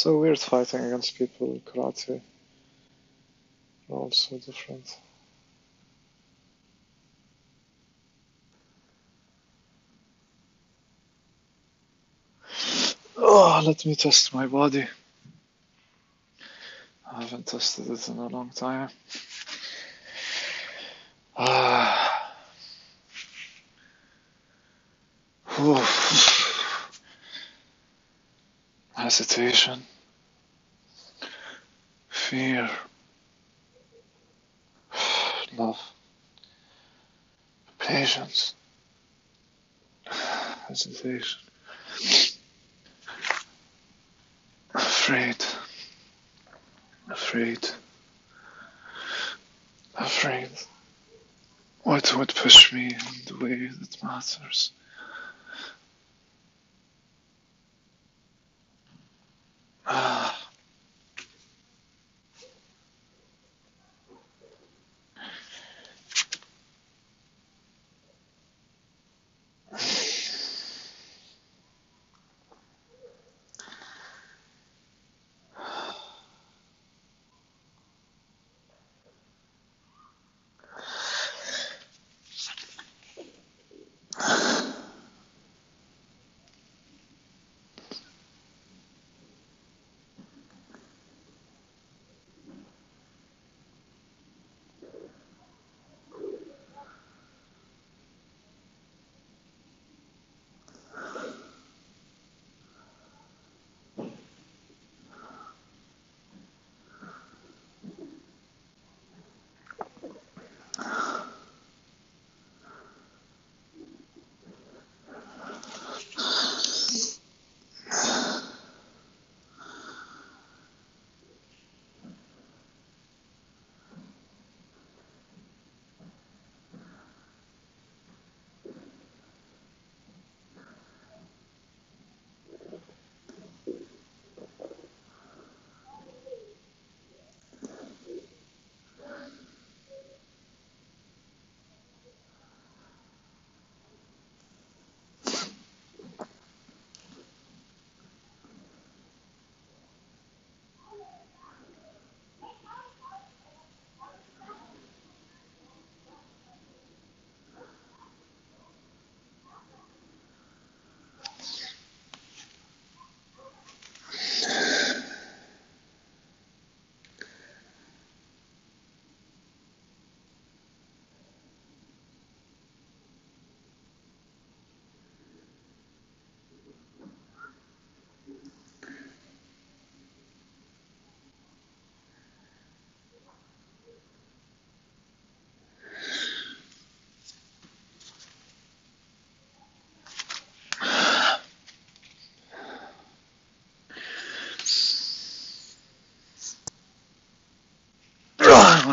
So weird fighting against people in karate. They're all so different. Oh, let me test my body. I haven't tested it in a long time. Ah. Hesitation, fear, love, patience, hesitation, afraid, afraid, afraid. What would push me in the way that matters?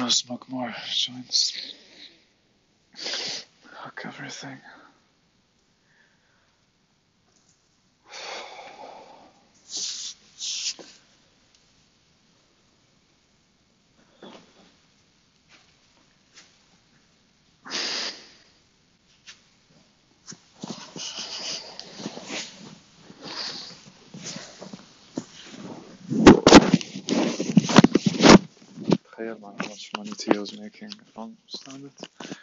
Smoke more joints. Fuck everything. Making. Understand it.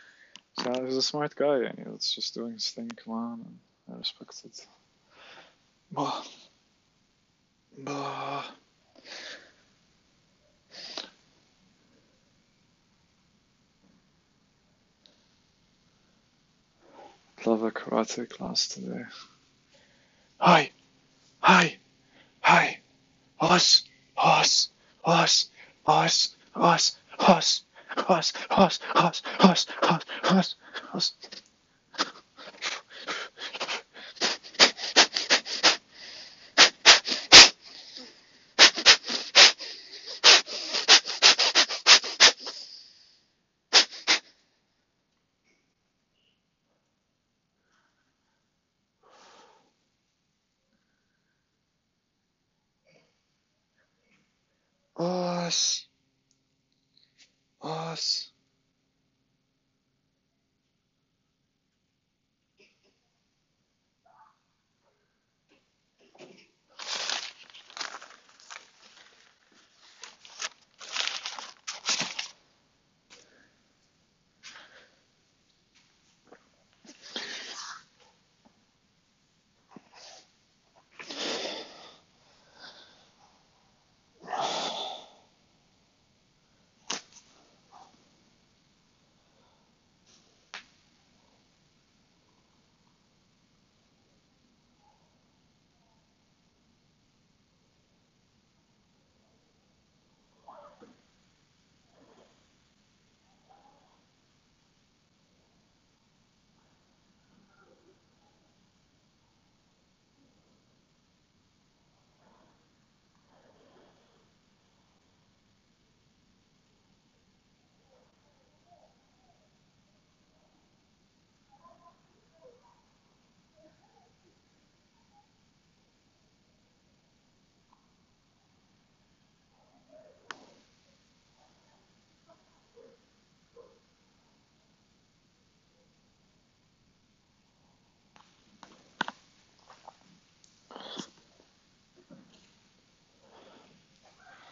So he's a smart guy and he was just doing his thing, come on, and I respect it. Bah. Bah. Love a karate class today. Hi! Hi! Hi! Us! horse, horse, horse, horse, horse, horse.